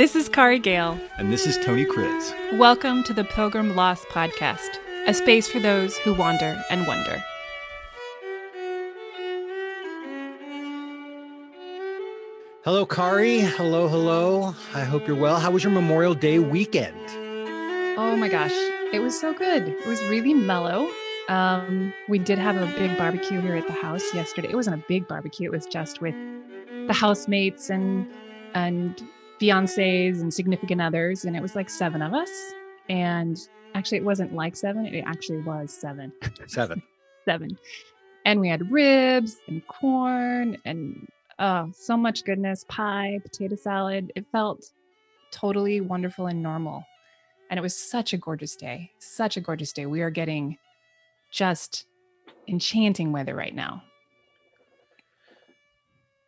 This is Kari Gale. And this is Tony Kriz. Welcome to the Pilgrim Lost Podcast, a space for those who wander and wonder. Hello, Kari. Hello, hello. I hope you're well. How was your Memorial Day weekend? Oh my gosh, it was so good. It was really mellow. Um, we did have a big barbecue here at the house yesterday. It wasn't a big barbecue; it was just with the housemates and and fiancés and significant others, and it was like seven of us. And actually, it wasn't like seven; it actually was seven. Seven. seven. And we had ribs and corn and oh, so much goodness, pie, potato salad. It felt totally wonderful and normal. And it was such a gorgeous day. Such a gorgeous day. We are getting just enchanting weather right now.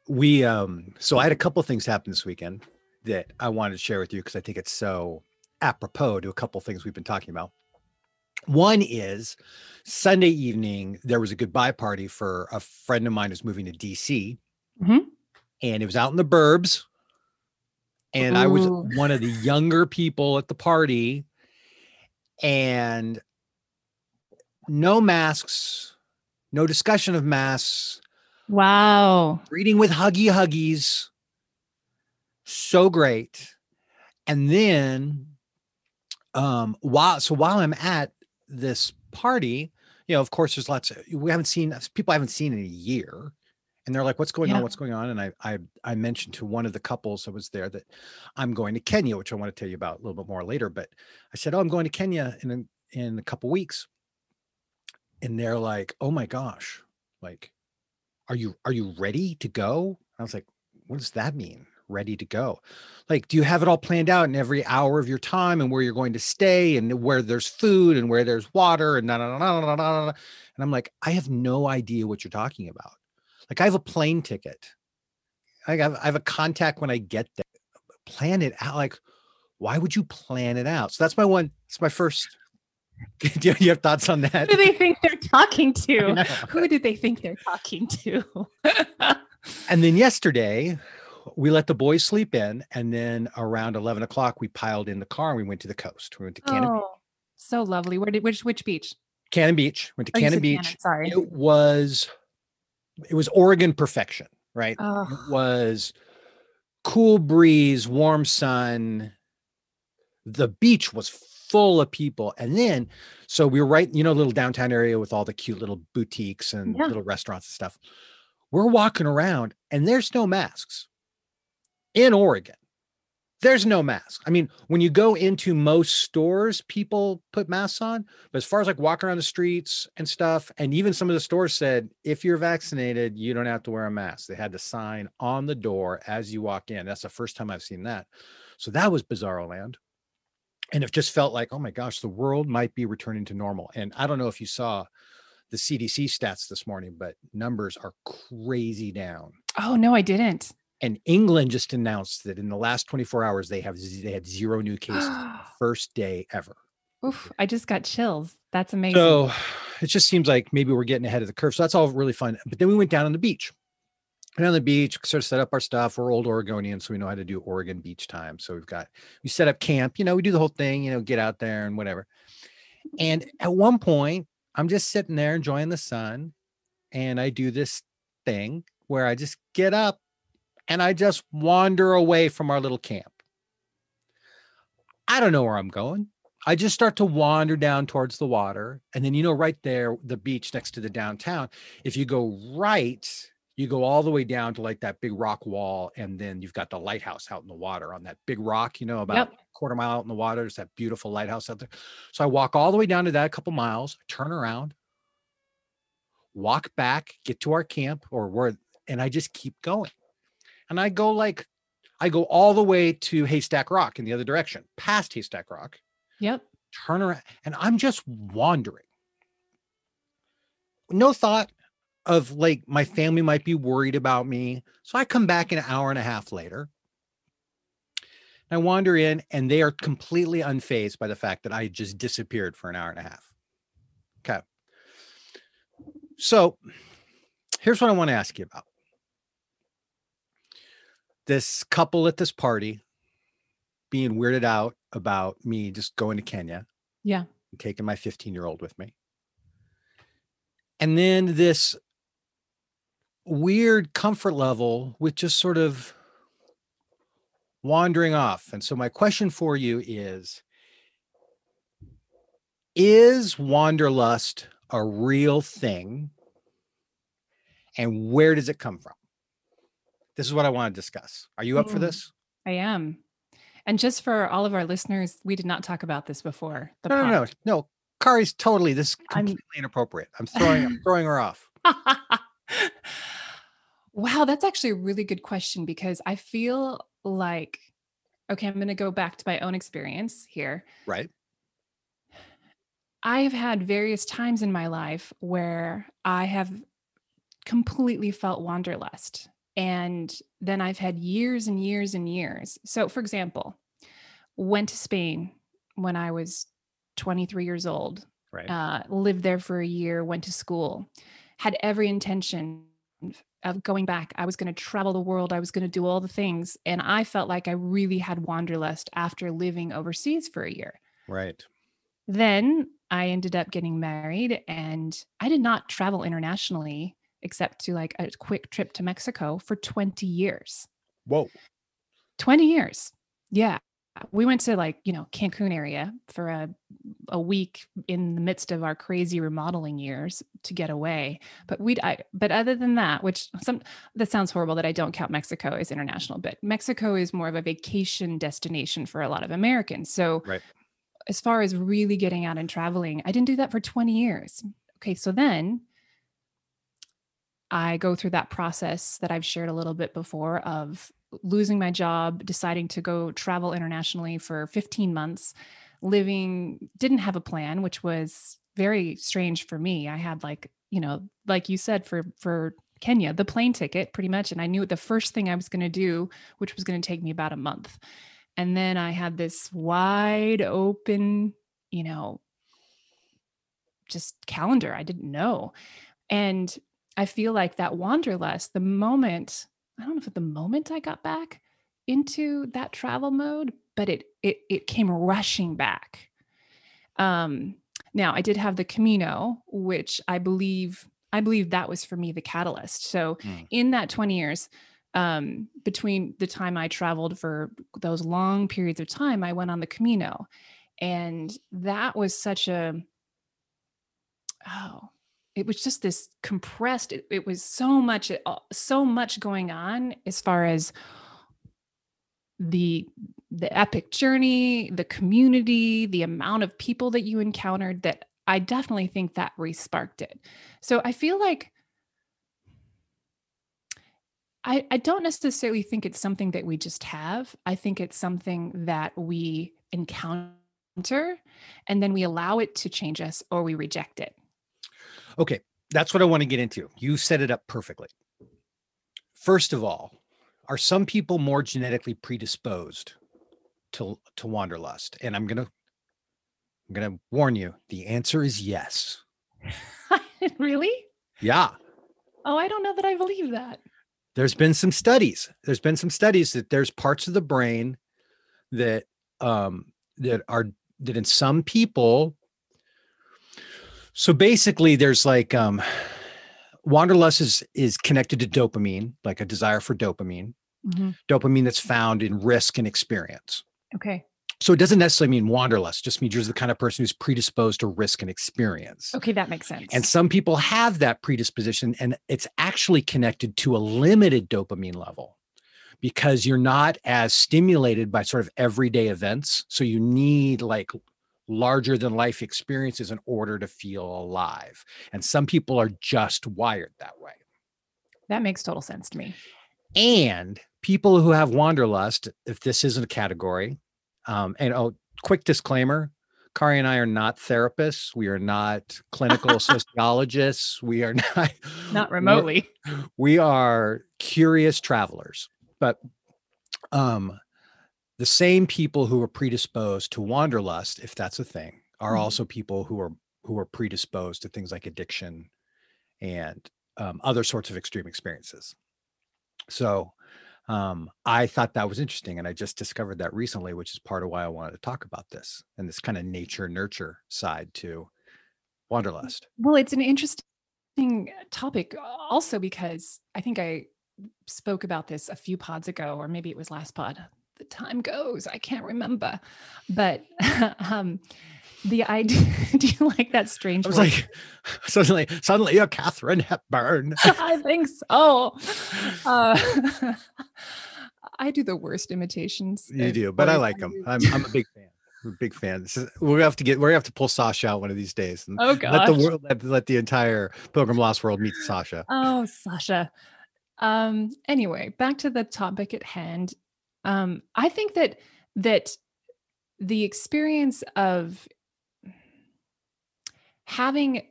We um so I had a couple things happen this weekend that I wanted to share with you because I think it's so apropos to a couple things we've been talking about. One is Sunday evening, there was a goodbye party for a friend of mine who's moving to DC. Mhm. And it was out in the burbs. And I was one of the younger people at the party. And no masks, no discussion of masks, Wow. greeting with huggy huggies. So great. And then um while so while I'm at this party, you know, of course there's lots of we haven't seen people I haven't seen in a year. And they're like, what's going Yeah. on? What's going on? And I I I mentioned to one of the couples that was there that I'm going to Kenya, which I want to tell you about a little bit more later. But I said, Oh, I'm going to Kenya in a, in a couple weeks. And they're like, Oh my gosh, like are you are you ready to go i was like what does that mean ready to go like do you have it all planned out in every hour of your time and where you're going to stay and where there's food and where there's water and na, na, na, na, na, and i'm like i have no idea what you're talking about like i have a plane ticket i have, I have a contact when i get there plan it out like why would you plan it out so that's my one it's my first do you have thoughts on that Who do they think they're talking to? Who do they think they're talking to? And then yesterday, we let the boys sleep in, and then around eleven o'clock, we piled in the car and we went to the coast. We went to Cannon, oh, so lovely. Where did which which beach? Cannon Beach. Went to Oh, Cannon Beach. Cannon, Sorry. It was, it was Oregon perfection, right? Oh, It was cool breeze, warm sun. The beach was full of people, and then so we were right, you know, little downtown area with all the cute little boutiques and Yeah. little restaurants and stuff. We're walking around, and there's no masks in Oregon. There's no mask. I mean, when you go into most stores, people put masks on. But as far as like walking around the streets and stuff, and even some of the stores said, if you're vaccinated, you don't have to wear a mask. They had the sign on the door as you walk in. That's the first time I've seen that. So that was Bizarro Land. And it just felt like, oh my gosh, the world might be returning to normal. And I don't know if you saw the CDC stats this morning, but numbers are crazy down. oh no, I didn't. And England just announced that in the last 24 hours, they have they had zero new cases the first day ever. Oof, I just got chills. That's amazing. So it just seems like maybe we're getting ahead of the curve. So that's all really fun. But then we went down on the beach. Went on the beach, sort of set up our stuff. We're old Oregonians, so we know how to do Oregon beach time. So we've got we set up camp, you know, we do the whole thing, you know, get out there and whatever. And at one point, I'm just sitting there enjoying the sun, and I do this thing where I just get up and I just wander away from our little camp. I don't know where I'm going. I just start to wander down towards the water. And then, you know, right there, the beach next to the downtown, if you go right, you go all the way down to like that big rock wall. And then you've got the lighthouse out in the water on that big rock, you know, about Yep. a quarter mile out in the water. There's that beautiful lighthouse out there. So I walk all the way down to that a couple miles, turn around, walk back, get to our camp or where, and I just keep going. And I go like, I go all the way to Haystack Rock in the other direction, past Haystack Rock yep. turn around and I'm just wandering. No thought of like my family might be worried about me. So I come back an hour and a half later. I wander in and they are completely unfazed by the fact that I just disappeared for an hour and a half. Okay. So here's what I want to ask you about. This couple at this party being weirded out about me just going to Kenya. Yeah. and taking my 15 year old with me. And then this weird comfort level with just sort of wandering off. And so, my question for you is Is wanderlust a real thing? And where does it come from? This is what I want to discuss. Are you up for Mm. this? I am. And just for all of our listeners, we did not talk about this before. No, no, no, pod. no. Kari's totally this is I'm- completely inappropriate. I'm throwing I'm throwing her off. wow, that's actually a really good question because I feel like, okay, I'm going to go back to my own experience here. Right. I have had various times in my life where I have completely felt wanderlust. And then I've had years and years and years. So, for example, went to Spain when I was 23 years old, Right. uh, lived there for a year, went to school, had every intention of going back. I was going to travel the world, I was going to do all the things. And I felt like I really had wanderlust after living overseas for a year. right. Then I ended up getting married and I did not travel internationally except to like a quick trip to Mexico for 20 years. Whoa. 20 years. Yeah. We went to like, you know, Cancun area for a a week in the midst of our crazy remodeling years to get away. But we'd, I but other than that, which some that sounds horrible that I don't count Mexico as international, but Mexico is more of a vacation destination for a lot of Americans. So Right. as far as really getting out and traveling, I didn't do that for 20 years. Okay, so then I go through that process that I've shared a little bit before of losing my job, deciding to go travel internationally for 15 months, living, didn't have a plan, which was very strange for me. I had like, you know, like you said for for Kenya, the plane ticket pretty much and I knew the first thing I was going to do, which was going to take me about a month. And then I had this wide open, you know, just calendar. I didn't know. And I feel like that wanderlust, the moment, I don't know if it's the moment I got back into that travel mode, but it it it came rushing back. Um now I did have the Camino, which I believe I believe that was for me the catalyst. So Mm. in that 20 years, um, between the time I traveled for those long periods of time, I went on the Camino. And that was such a, oh, it was just this compressed, it, it was so much, so much going on as far as the the epic journey, the community, the amount of people that you encountered that I definitely think that re-sparked it. So I feel like I, I don't necessarily think it's something that we just have. I think it's something that we encounter and then we allow it to change us or we reject it. Okay. That's what I want to get into. You set it up perfectly. First of all, are some people more genetically predisposed to to wanderlust? And I'm gonna I'm gonna warn you. The answer is yes. really? Yeah. Oh, I don't know that I believe that. there's been some studies there's been some studies that there's parts of the brain that um that are that in some people so basically there's like um wanderlust is is connected to dopamine like a desire for dopamine dopamine that's found in risk and experience Okay. so it doesn't necessarily mean wanderlust just means you're the kind of person who's predisposed to risk and experience Okay, that makes sense. and some people have that predisposition, and it's actually connected to a limited dopamine level because you're not as stimulated by sort of everyday events. So you need like larger than life experiences in order to feel alive. And some people are just wired that way. that makes total sense to me. And people who have wanderlust, if this isn't a category, um, and oh, quick disclaimer Kari and I are not therapists. We are not clinical sociologists. We are not Not remotely. we are curious travelers but um the same people who are predisposed to wanderlust if that's a thing are Mhm. also people who are who are predisposed to things like addiction and um, other sorts of extreme experiences so um, I thought that was interesting, and I just discovered that recently, which is part of why I wanted to talk about this and this kind of nature nurture side to wanderlust. Well, it's an interesting topic, also because I think I spoke about this a few pods ago, or maybe it was last pod. The time goes, I can't remember, but um, the idea. do you like that strange? I was like, suddenly, suddenly, a Katharine Hepburn. I think so. Uh, I do the worst imitations. You do, but I like them. I'm, I'm a big fan. I'm a big fan. Is, we're gonna have to get. We're gonna have to pull Sasha out one of these days. And oh god! Let the world, let, let the entire Pilgrim Lost world meet Sasha. Oh, Sasha. Um. Anyway, back to the topic at hand. Um. I think that that the experience of having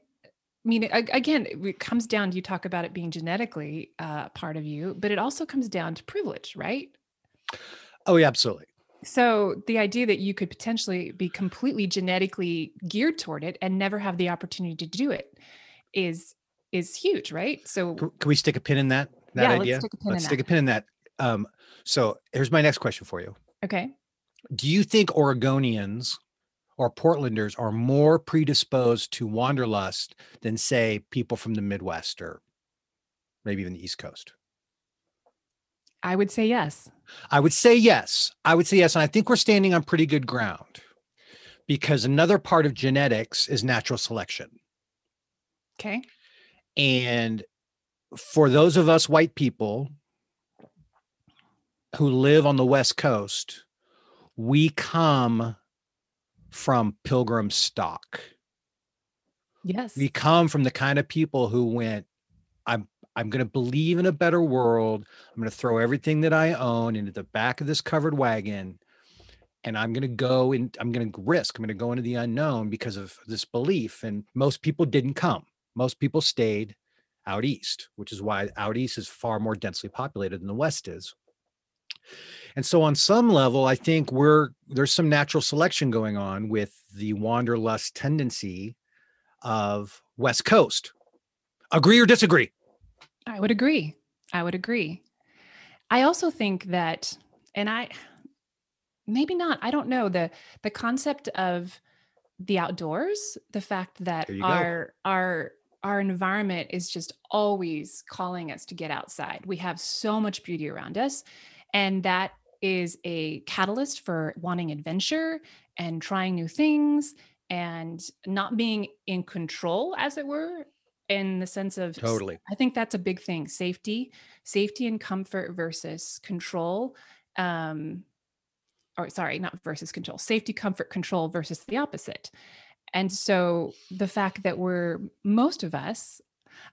I mean, again, it comes down to you talk about it being genetically uh, part of you, but it also comes down to privilege, right? Oh, yeah, absolutely. So the idea that you could potentially be completely genetically geared toward it and never have the opportunity to do it is is huge, right? So can, can we stick a pin in that that yeah, idea? Let's stick a pin let's in stick that. a pin in that. Um, so here's my next question for you. Okay. Do you think Oregonians or Portlanders are more predisposed to wanderlust than, say, people from the Midwest or maybe even the East Coast? I would say yes. I would say yes. I would say yes. And I think we're standing on pretty good ground because another part of genetics is natural selection. Okay. And for those of us white people who live on the West Coast, we come from pilgrim stock. Yes. We come from the kind of people who went, I'm I'm going to believe in a better world. I'm going to throw everything that I own into the back of this covered wagon and I'm going to go and I'm going to risk. I'm going to go into the unknown because of this belief and most people didn't come. Most people stayed out east, which is why out east is far more densely populated than the west is. And so on some level, I think we're there's some natural selection going on with the wanderlust tendency of West Coast. Agree or disagree? I would agree. I would agree. I also think that, and I maybe not, I don't know, the the concept of the outdoors, the fact that our go. our our environment is just always calling us to get outside. We have so much beauty around us. And that is a catalyst for wanting adventure and trying new things and not being in control, as it were, in the sense of totally. I think that's a big thing safety, safety and comfort versus control. Um, or sorry, not versus control, safety, comfort, control versus the opposite. And so the fact that we're most of us,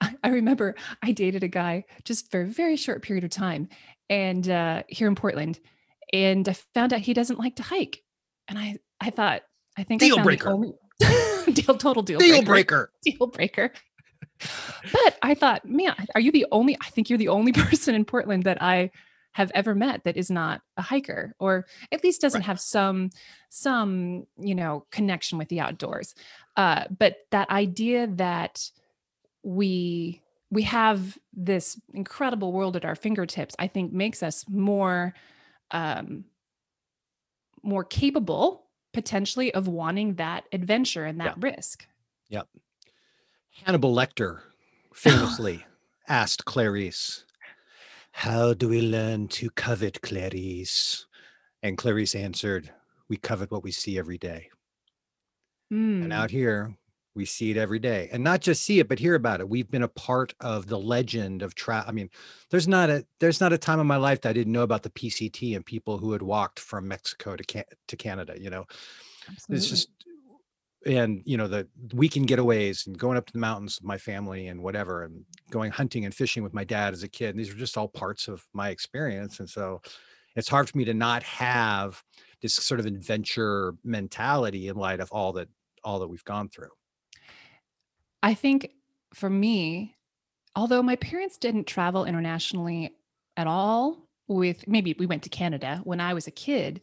I, remember I dated a guy just for a very short period of time and uh, here in Portland and I found out he doesn't like to hike. And I, I thought, I think deal I breaker. Only, deal total deal, deal breaker. breaker. Deal breaker. but I thought, man, are you the only? I think you're the only person in Portland that I have ever met that is not a hiker, or at least doesn't right. have some some you know connection with the outdoors. Uh, but that idea that we we have this incredible world at our fingertips, I think makes us more um, more capable potentially of wanting that adventure and that yeah. risk. Yep. Hannibal Lecter famously asked Clarice, How do we learn to covet, Clarice? And Clarice answered, We covet what we see every day. Mm. And out here, we see it every day and not just see it but hear about it. We've been a part of the legend of travel i mean there's not a there's not a time in my life that i didn't know about the pct and people who had walked from mexico to Can- to canada you know? Absolutely. it's just and you know the weekend getaways and going up to the mountains with my family and whatever and going hunting and fishing with my dad as a kid and these are just all parts of my experience and so it's hard for me to not have this sort of adventure mentality in light of all that all that we've gone through I think for me, although my parents didn't travel internationally at all, with maybe we went to Canada when I was a kid,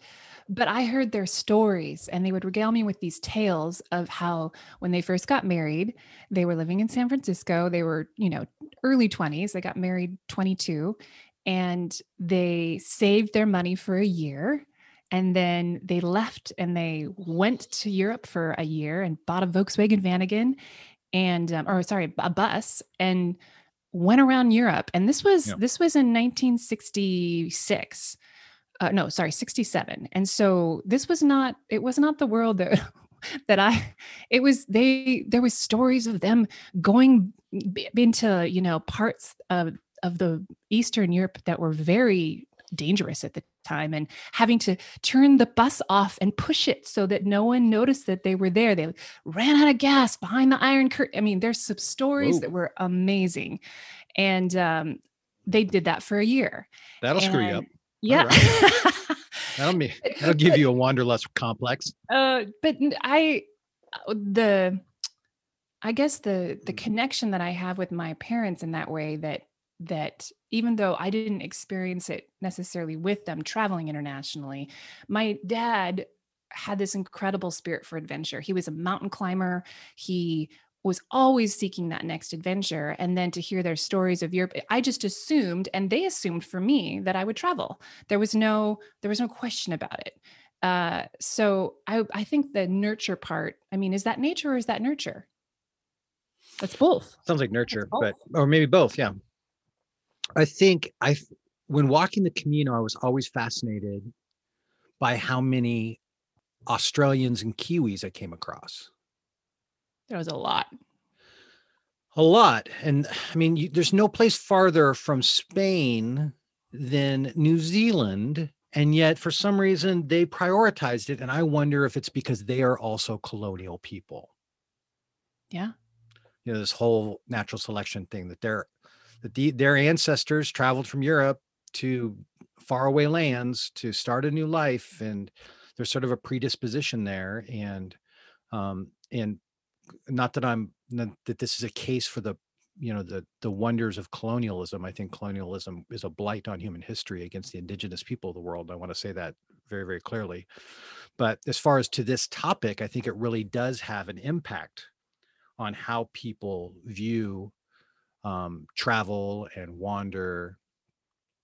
but I heard their stories and they would regale me with these tales of how when they first got married, they were living in San Francisco. They were, you know, early 20s. They got married 22 and they saved their money for a year and then they left and they went to Europe for a year and bought a Volkswagen van again and um, or sorry a bus and went around Europe and this was this was in 1966 uh, no sorry 67 and so this was not it was not the world that that I it was they there was stories of them going into you know parts of of the Eastern Europe that were very dangerous at the time and having to turn the bus off and push it so that no one noticed that they were there. They ran out of gas behind the Iron Curtain. I mean, there's some stories Whoa. that were amazing. And um, they did that for a year. That'll and, screw you up. Yeah. that'll, be, that'll give you a wanderlust complex. Uh, but I, uh, the, I guess the the mm. connection that I have with my parents in that way that that even though I didn't experience it necessarily with them traveling internationally, my dad had this incredible spirit for adventure. He was a mountain climber. He was always seeking that next adventure. And then to hear their stories of Europe, I just assumed, and they assumed for me that I would travel. There was no, there was no question about it. Uh, so I, I think the nurture part, I mean, is that nature or is that nurture? That's both. Sounds like nurture, but or maybe both. Yeah. I think I, when walking the Camino, I was always fascinated by how many Australians and Kiwis I came across. There was a lot. A lot. And I mean, you, there's no place farther from Spain than New Zealand. And yet, for some reason, they prioritized it. And I wonder if it's because they are also colonial people. Yeah. You know, this whole natural selection thing that they're that the, their ancestors traveled from Europe to faraway lands to start a new life, and there's sort of a predisposition there. And um, and not that I'm not that this is a case for the you know the the wonders of colonialism. I think colonialism is a blight on human history against the indigenous people of the world. I want to say that very very clearly. But as far as to this topic, I think it really does have an impact on how people view um, travel and wander.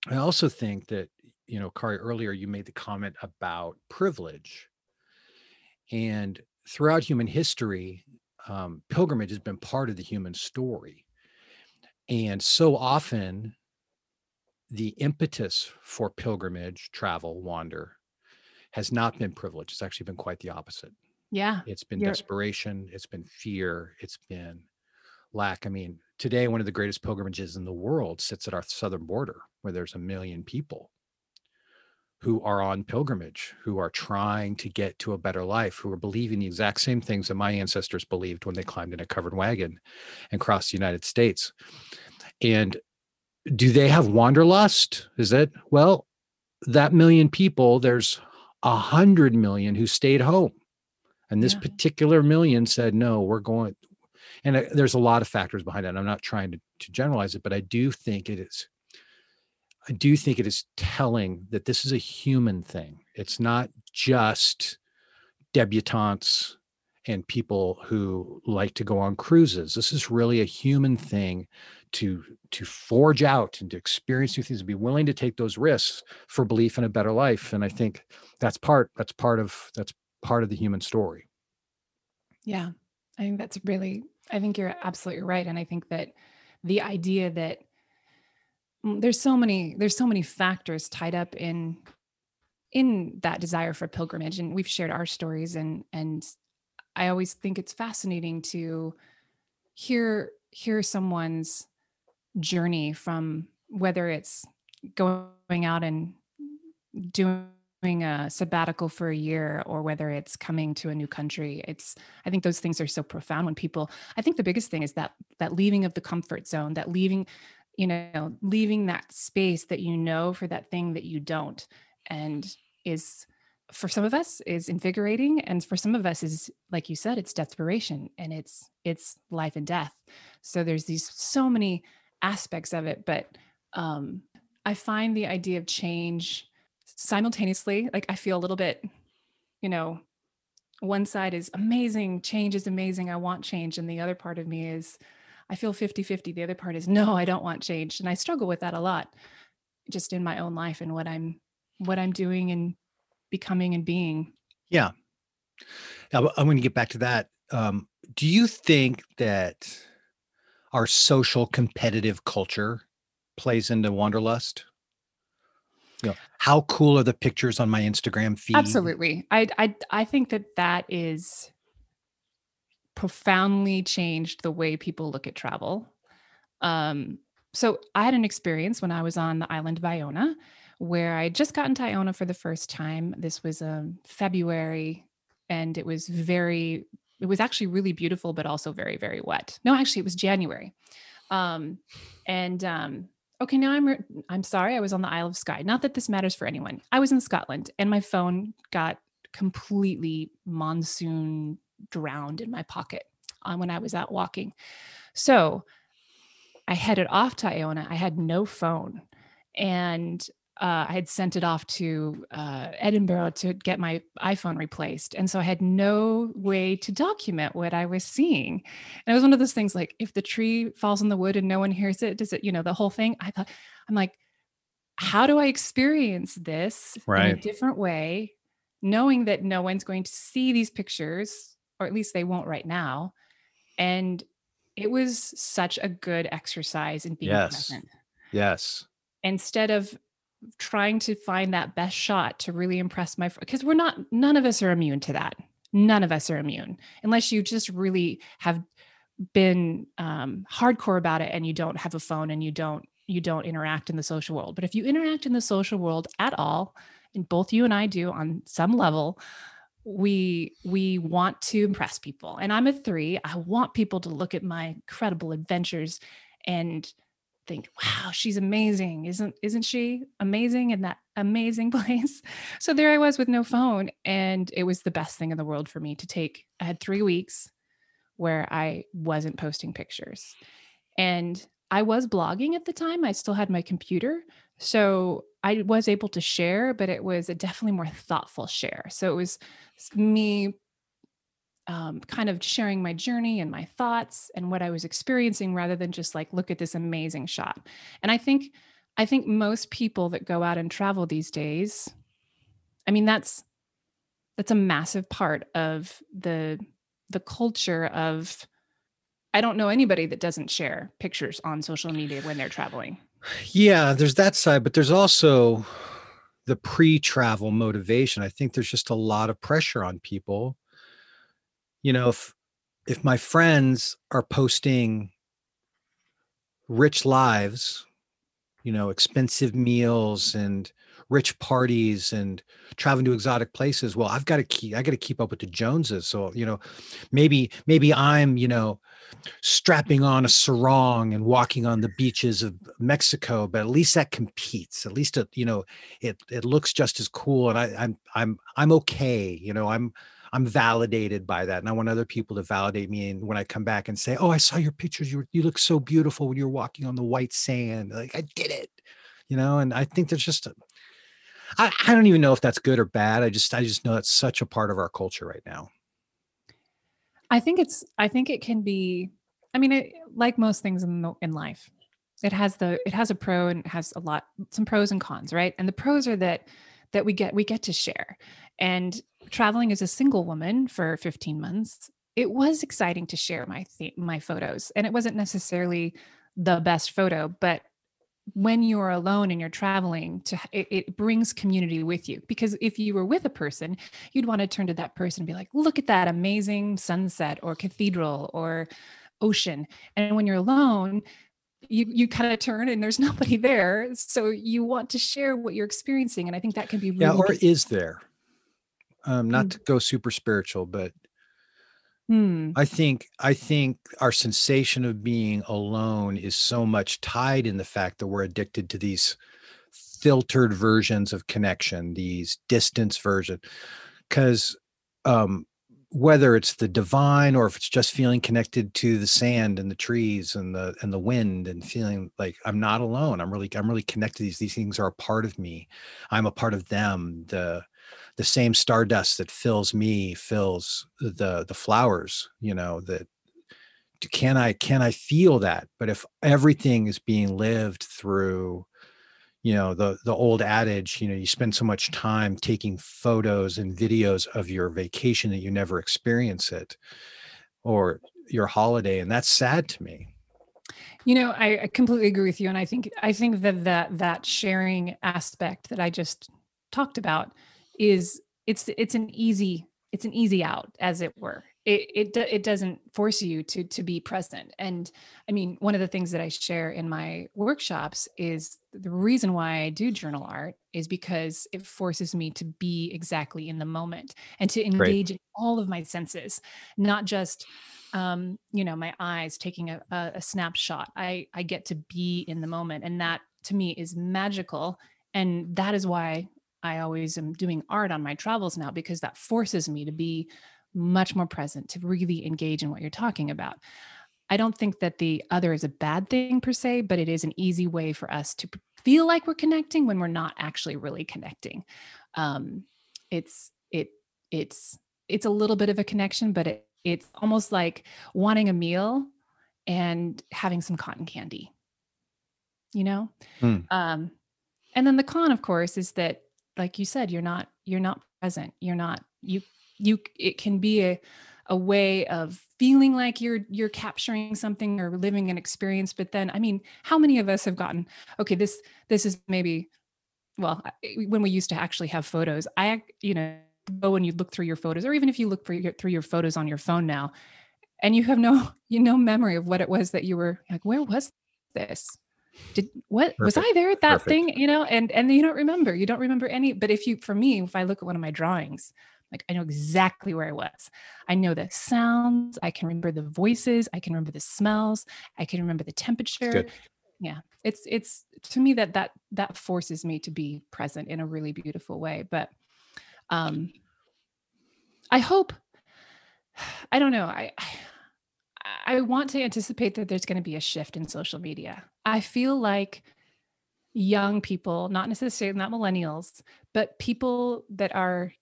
I also think that, you know, Kari, earlier you made the comment about privilege. And throughout human history, um, pilgrimage has been part of the human story. And so often, the impetus for pilgrimage, travel, wander has not been privilege. It's actually been quite the opposite. Yeah. It's been desperation, it's been fear, it's been lack. I mean, today, one of the greatest pilgrimages in the world sits at our southern border, where there's a million people who are on pilgrimage, who are trying to get to a better life, who are believing the exact same things that my ancestors believed when they climbed in a covered wagon and crossed the United States. And do they have wanderlust? Is it? Well, that million people, there's a hundred million who stayed home. And this yeah. particular million said, no, we're going, and uh, there's a lot of factors behind it i'm not trying to, to generalize it but i do think it is i do think it is telling that this is a human thing. It's not just debutantes and people who like to go on cruises. This is really a human thing to to forge out and to experience new things and be willing to take those risks for belief in a better life. And i think that's part that's part of that's part of the human story. Yeah i think that's really I think you're absolutely right. And I think that the idea that mm, there's so many there's so many factors tied up in in that desire for pilgrimage and we've shared our stories and and i always think it's fascinating to hear hear someone's journey from whether it's going out and doing a sabbatical for a year or whether it's coming to a new country it's i think those things are so profound when people i think the biggest thing is that that leaving of the comfort zone that leaving you know leaving that space that you know for that thing that you don't and is for some of us is invigorating and for some of us is like you said it's desperation and it's it's life and death. So there's these so many aspects of it but um i find the idea of change simultaneously like i feel a little bit you know one side is amazing change is amazing i want change and the other part of me is i feel 50 50 the other part is no i don't want change and i struggle with that a lot just in my own life and what I'm what I'm doing and becoming and being. Yeah. Now, I'm going to get back to that. Um, do you think that our social competitive culture plays into wanderlust? You know, how cool are the pictures on my Instagram feed? Absolutely. I I I think that that is profoundly changed the way people look at travel. Um, so I had an experience when I was on the island of Iona where I had just gotten to Iona for the first time. This was um, February and it was very, it was actually really beautiful, but also very, very wet. No, actually, it was January. Um, and um, okay, now I'm, re- I'm sorry, I was on the Isle of Skye. Not that this matters for anyone. I was in Scotland and my phone got completely monsoon drowned in my pocket uh, when I was out walking. So I headed off to Iona. I had no phone. And uh, I had sent it off to uh, Edinburgh to get my iPhone replaced. And so I had no way to document what I was seeing. And it was one of those things like, if the tree falls in the wood and no one hears it, does it, you know, the whole thing? I thought, I'm like, how do I experience this right. in a different way, knowing that no one's going to see these pictures, or at least they won't right now? And it was such a good exercise in being yes. present. Yes. Instead of trying to find that best shot to really impress my because we're not none of us are immune to that. None of us are immune unless you just really have been um, hardcore about it and you don't have a phone and you don't you don't interact in the social world. But if you interact in the social world at all and both you and i do on some level we we want to impress people. And i'm a three. I want people to look at my incredible adventures and think, wow, she's amazing. Isn't isn't she amazing in that amazing place? So there I was with no phone and it was the best thing in the world for me to take. I had 3 weeks where I wasn't posting pictures. And I was blogging at the time. I still had my computer. So I was able to share, but it was a definitely more thoughtful share. So it was me um, kind of sharing my journey and my thoughts and what I was experiencing rather than just like, look at this amazing shot. And I think, I think most people that go out and travel these days, I mean, that's, that's a massive part of the, the culture of, I don't know anybody that doesn't share pictures on social media when they're traveling. Yeah, there's that side, but there's also the pre-travel motivation. I think there's just a lot of pressure on people you know if if my friends are posting rich lives you know expensive meals and rich parties and traveling to exotic places well i've got to keep i got to keep up with the joneses. So you know maybe maybe i'm you know strapping on a sarong and walking on the beaches of mexico but at least that competes. At least it, you know it it looks just as cool and i i'm i'm i'm okay you know i'm I'm validated by that. And I want other people to validate me. And when I come back and say, Oh, I saw your pictures. You, you look so beautiful when you're walking on the white sand. Like I did it, you know? And I think there's just, a, I, I don't even know if that's good or bad. I just, I just know that's such a part of our culture right now. I think it's, I think it can be, I mean, it, like most things in the, in life, it has the, it has a pro and it has a lot, some pros and cons, right? And the pros are that, that we get, we get to share. And traveling as a single woman for 15 months, it was exciting to share my th- my photos, and it wasn't necessarily the best photo, but when you're alone and you're traveling to it, it, brings community with you because if you were with a person you'd want to turn to that person and be like look at that amazing sunset or cathedral or ocean and when you're alone you you kind of turn and there's nobody there so you want to share what you're experiencing and i think that can be really yeah or is there um, not mm. to go super spiritual, but mm. I think I think our sensation of being alone is so much tied in the fact that we're addicted to these filtered versions of connection, these distance version, because um, whether it's the divine or if it's just feeling connected to the sand and the trees and the and the wind and feeling like I'm not alone. I'm really I'm really connected to these. These things are a part of me. I'm a part of them. The the same stardust that fills me fills the the flowers you know that can i can i feel that? But if everything is being lived through you know the the old adage you know you spend so much time taking photos and videos of your vacation that you never experience it or your holiday and that's sad to me. You know I, completely agree with you and i think i think that that that sharing aspect that i just talked about is it's it's an easy it's an easy out as it were. It it it doesn't force you to to be present. And i mean one of the things that i share in my workshops is the reason why i do journal art is because it forces me to be exactly in the moment and to engage Great. in all of my senses not just um you know my eyes taking a, a, a snapshot. I i get to be in the moment and that to me is magical. And that is why I always am doing art on my travels now because that forces me to be much more present to really engage in what you're talking about. I don't think that the other is a bad thing per se, but it is an easy way for us to feel like we're connecting when we're not actually really connecting. Um, it's it it's it's a little bit of a connection, but it, it's almost like wanting a meal and having some cotton candy. You know, mm. um, and then the con, of course, is that, like you said, you're not you're not present. You're not you you it can be a a way of feeling like you're you're capturing something or living an experience but then i mean how many of us have gotten okay this this is maybe well when we used to actually have photos i you know go and you look through your photos or even if you look your, through your photos on your phone now and you have no you no memory of what it was that you were like where was this did what Perfect. was i there at that Perfect. thing you know and and you don't remember you don't remember any but if you for me if i look at one of my drawings like I know exactly where I was. I know the sounds. I can remember the voices. I can remember the smells. I can remember the temperature. Yeah, it's it's to me that that that forces me to be present in a really beautiful way. But um, I hope. I don't know. I I want to anticipate that there's going to be a shift in social media. I feel like young people, not necessarily not millennials, but people that are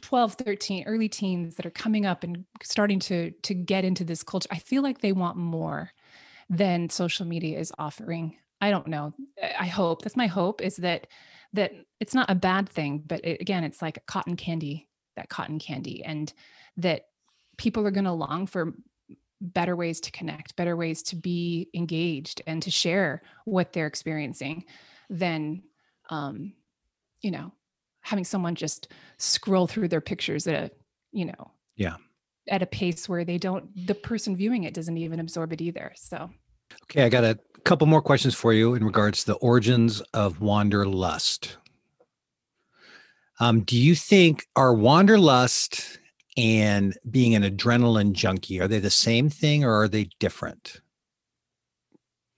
12 13 early teens that are coming up and starting to to get into this culture i feel like they want more than social media is offering i don't know i hope that's my hope is that that it's not a bad thing but it, again it's like cotton candy that cotton candy and that people are going to long for better ways to connect better ways to be engaged and to share what they're experiencing than um you know having someone just scroll through their pictures at a, you know, yeah, at a pace where they don't, the person viewing it doesn't even absorb it either. So, okay, I got a couple more questions for you in regards to the origins of wanderlust. Um, do you think our wanderlust and being an adrenaline junkie are they the same thing or are they different?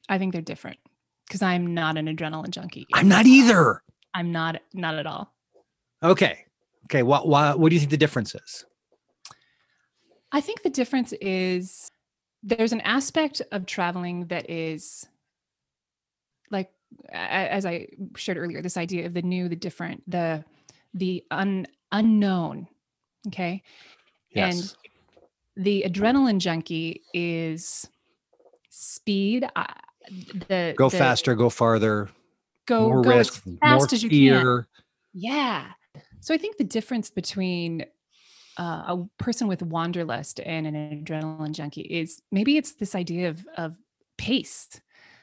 I think they're different because I'm not an adrenaline junkie. I'm not either. I'm not not at all. Okay. Okay. What, what, what do you think the difference is? I think the difference is there's an aspect of traveling that is like, as I shared earlier, this idea of the new, the different, the, the un, unknown. Okay. Yes. And the adrenaline junkie is speed. Uh, the go the, faster, go farther, go, more go risk, as fast more as you fear. can. Yeah. So I think the difference between uh, a person with wanderlust and an adrenaline junkie is maybe it's this idea of of pace.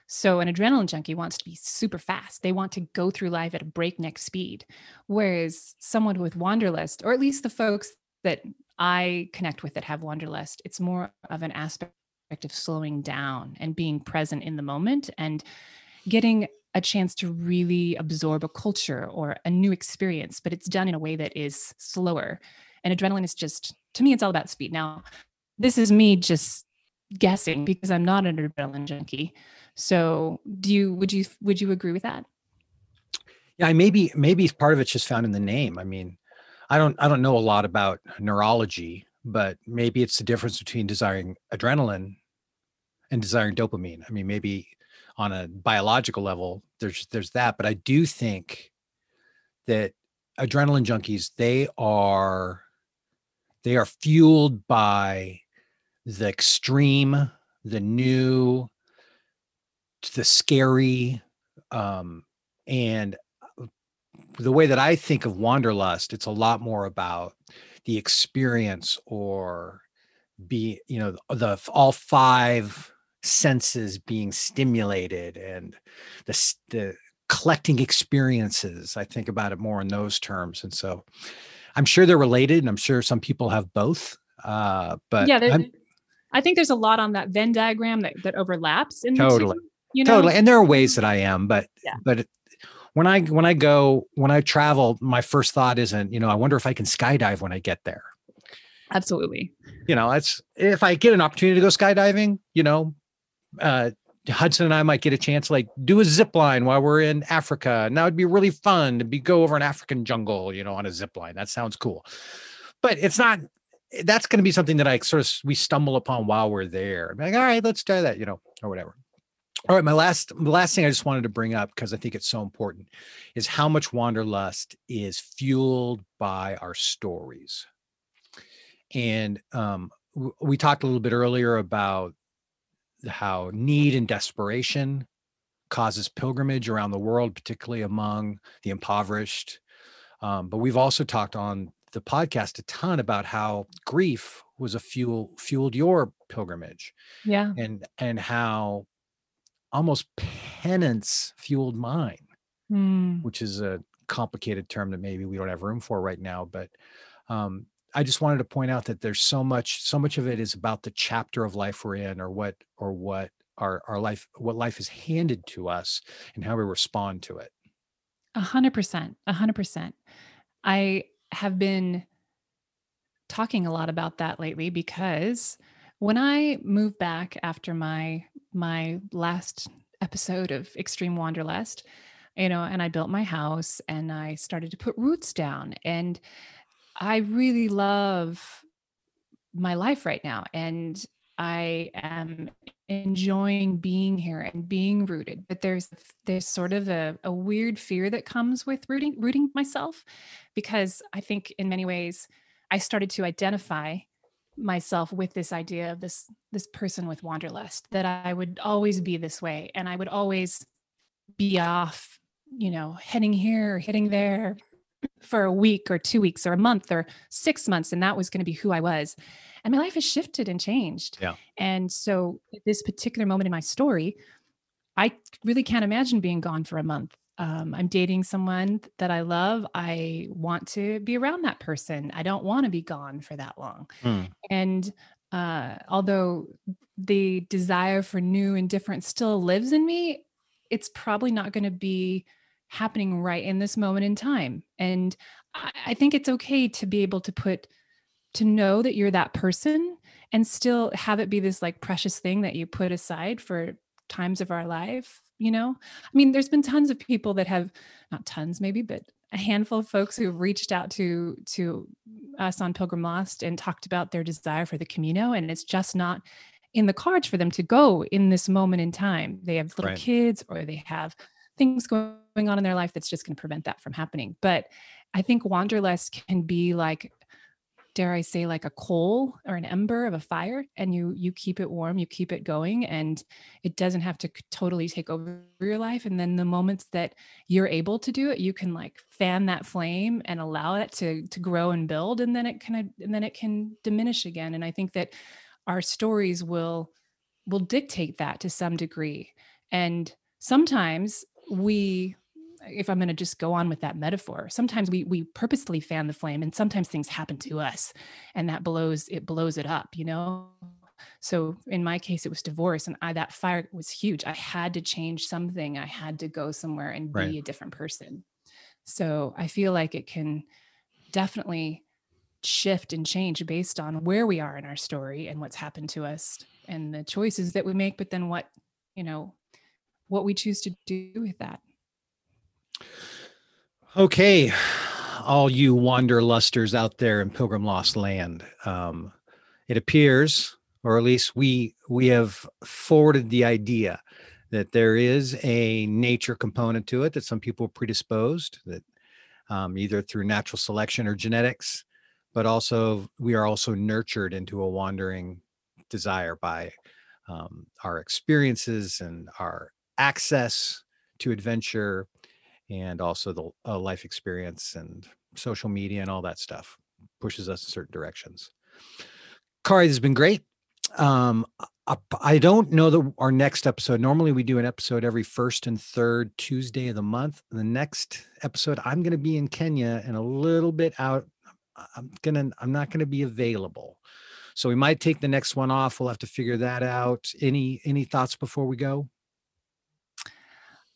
So an adrenaline junkie wants to be super fast. They want to go through life at a breakneck speed, whereas someone with wanderlust, or at least the folks that I connect with that have wanderlust, it's more of an aspect of slowing down and being present in the moment and getting a chance to really absorb a culture or a new experience, but it's done in a way that is slower. And adrenaline is just, to me, it's all about speed. Now, this is me just guessing because I'm not an adrenaline junkie. So do you, would you, would you agree with that? Yeah, maybe, maybe part of it's just found in the name. I mean, I don't, I don't know a lot about neurology, but maybe it's the difference between desiring adrenaline and desiring dopamine. I mean, maybe on a biological level there's there's that but i do think that adrenaline junkies they are they are fueled by the extreme the new the scary Um, and uh, the way that I think of wanderlust, it's a lot more about the experience or be, you know, the all five senses being stimulated and the the collecting experiences. I think about it more in those terms, and so I'm sure they're related, and I'm sure some people have both. Uh, but yeah, I think there's a lot on that Venn diagram that that overlaps. In totally, two, you know? totally, and there are ways that I am, but yeah. but when I when I go when I travel, my first thought isn't, you know, I wonder if I can skydive when I get there. Absolutely. You know, it's if I get an opportunity to go skydiving, you know, uh, Hudson and I might get a chance like do a zip line while we're in Africa. And that would be really fun to be go over an African jungle, you know, on a zip line. That sounds cool. But it's not that's going to be something that I sort of we stumble upon while we're there. I'm like, all right, let's try that, you know, or whatever. All right, my last the last thing I just wanted to bring up because I think it's so important is how much wanderlust is fueled by our stories. And um, we talked a little bit earlier about how need and desperation causes pilgrimage around the world, particularly among the impoverished. Um, but we've also talked on the podcast a ton about how grief was a fuel fueled your pilgrimage. Yeah. And and how almost penance fueled mine, mm. which is a complicated term that maybe we don't have room for right now. But um, I just wanted to point out that there's so much, so much of it is about the chapter of life we're in, or what, or what our our life, what life is handed to us, and how we respond to it. A hundred percent, a hundred percent. I have been talking a lot about that lately because when I moved back after my my last episode of Extreme Wanderlust, you know, and I built my house and I started to put roots down and I really love my life right now and I am enjoying being here and being rooted. But there's there's sort of a, a weird fear that comes with rooting rooting myself because I think in many ways I started to identify myself with this idea of this this person with wanderlust that I would always be this way and I would always be off, you know, heading here, or heading there, for a week or two weeks or a month or six months. And that was going to be who I was. And my life has shifted and changed. Yeah. And so at this particular moment in my story, I really can't imagine being gone for a month. Um, I'm dating someone that I love. I want to be around that person. I don't want to be gone for that long. Mm. And uh, although the desire for new and different still lives in me, it's probably not going to be happening right in this moment in time. And I, I think it's okay to be able to put, to know that you're that person and still have it be this like precious thing that you put aside for times of our life you know i mean there's been tons of people that have not tons maybe but a handful of folks who have reached out to to us on pilgrim lost and talked about their desire for the camino and it's just not in the cards for them to go in this moment in time they have little right. kids or they have things going on in their life that's just going to prevent that from happening. But I think wanderlust can be like, dare I say, like a coal or an ember of a fire, and you you keep it warm, you keep it going, and it doesn't have to totally take over your life. And then the moments that you're able to do it, you can like fan that flame and allow it to to grow and build, and then it can uh, and then it can diminish again. And I think that our stories will will dictate that to some degree. And sometimes we if i'm going to just go on with that metaphor sometimes we we purposely fan the flame and sometimes things happen to us and that blows it blows it up you know so in my case it was divorce and i that fire was huge i had to change something i had to go somewhere and be right. a different person so i feel like it can definitely shift and change based on where we are in our story and what's happened to us and the choices that we make but then what you know what we choose to do with that. Okay, all you wanderlusters out there in Pilgrim Lost Land, um, it appears, or at least we we have forwarded the idea that there is a nature component to it that some people are predisposed that um, either through natural selection or genetics, but also we are also nurtured into a wandering desire by um, our experiences and our access to adventure and also the uh, life experience and social media and all that stuff pushes us in certain directions. Kari, this has been great. Um, I don't know the our next episode. Normally, we do an episode every first and third Tuesday of the month. The next episode, I'm going to be in Kenya and a little bit out. I'm gonna. I'm not going to be available, so we might take the next one off. We'll have to figure that out. Any any thoughts before we go?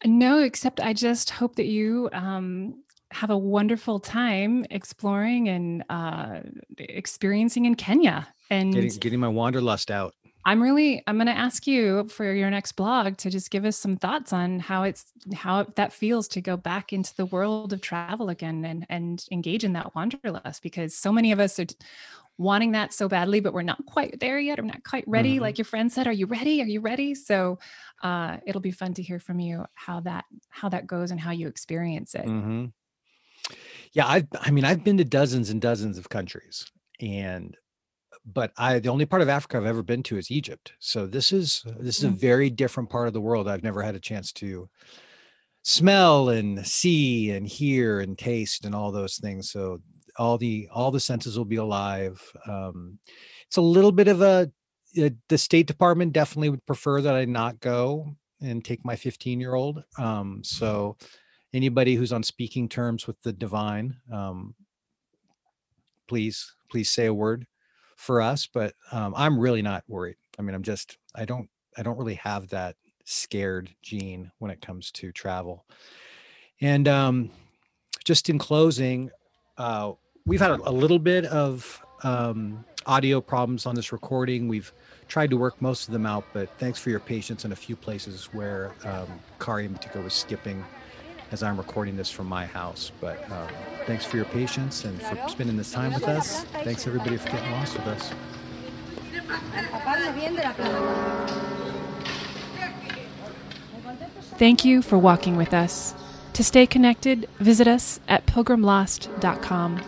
No, except I just hope that you um, have a wonderful time exploring and uh, experiencing in Kenya and getting, getting my wanderlust out. I'm really I'm going to ask you for your next blog to just give us some thoughts on how it's how that feels to go back into the world of travel again and and engage in that wanderlust because so many of us are wanting that so badly but we're not quite there yet. I'm not quite ready mm-hmm. like your friend said, are you ready? Are you ready? So uh it'll be fun to hear from you how that how that goes and how you experience it. Mm-hmm. Yeah, I I mean I've been to dozens and dozens of countries and but I the only part of Africa I've ever been to is Egypt. So this is this is a very different part of the world. I've never had a chance to smell and see and hear and taste and all those things. So all the all the senses will be alive. Um, it's a little bit of a the State Department definitely would prefer that I not go and take my 15 year old. Um, so anybody who's on speaking terms with the divine, um, please please say a word for us, but um, I'm really not worried. I mean, I'm just I don't I don't really have that scared gene when it comes to travel. And um, just in closing, uh, we've had a, little bit of um, audio problems on this recording. We've tried to work most of them out, but thanks for your patience in a few places where um, Kari in particular was skipping as I'm recording this from my house. But um, thanks for your patience and for spending this time with us. Thanks everybody for getting lost with us. Thank you for walking with us. To stay connected, visit us at pilgrimlost.com.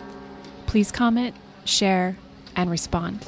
Please comment, share, and respond.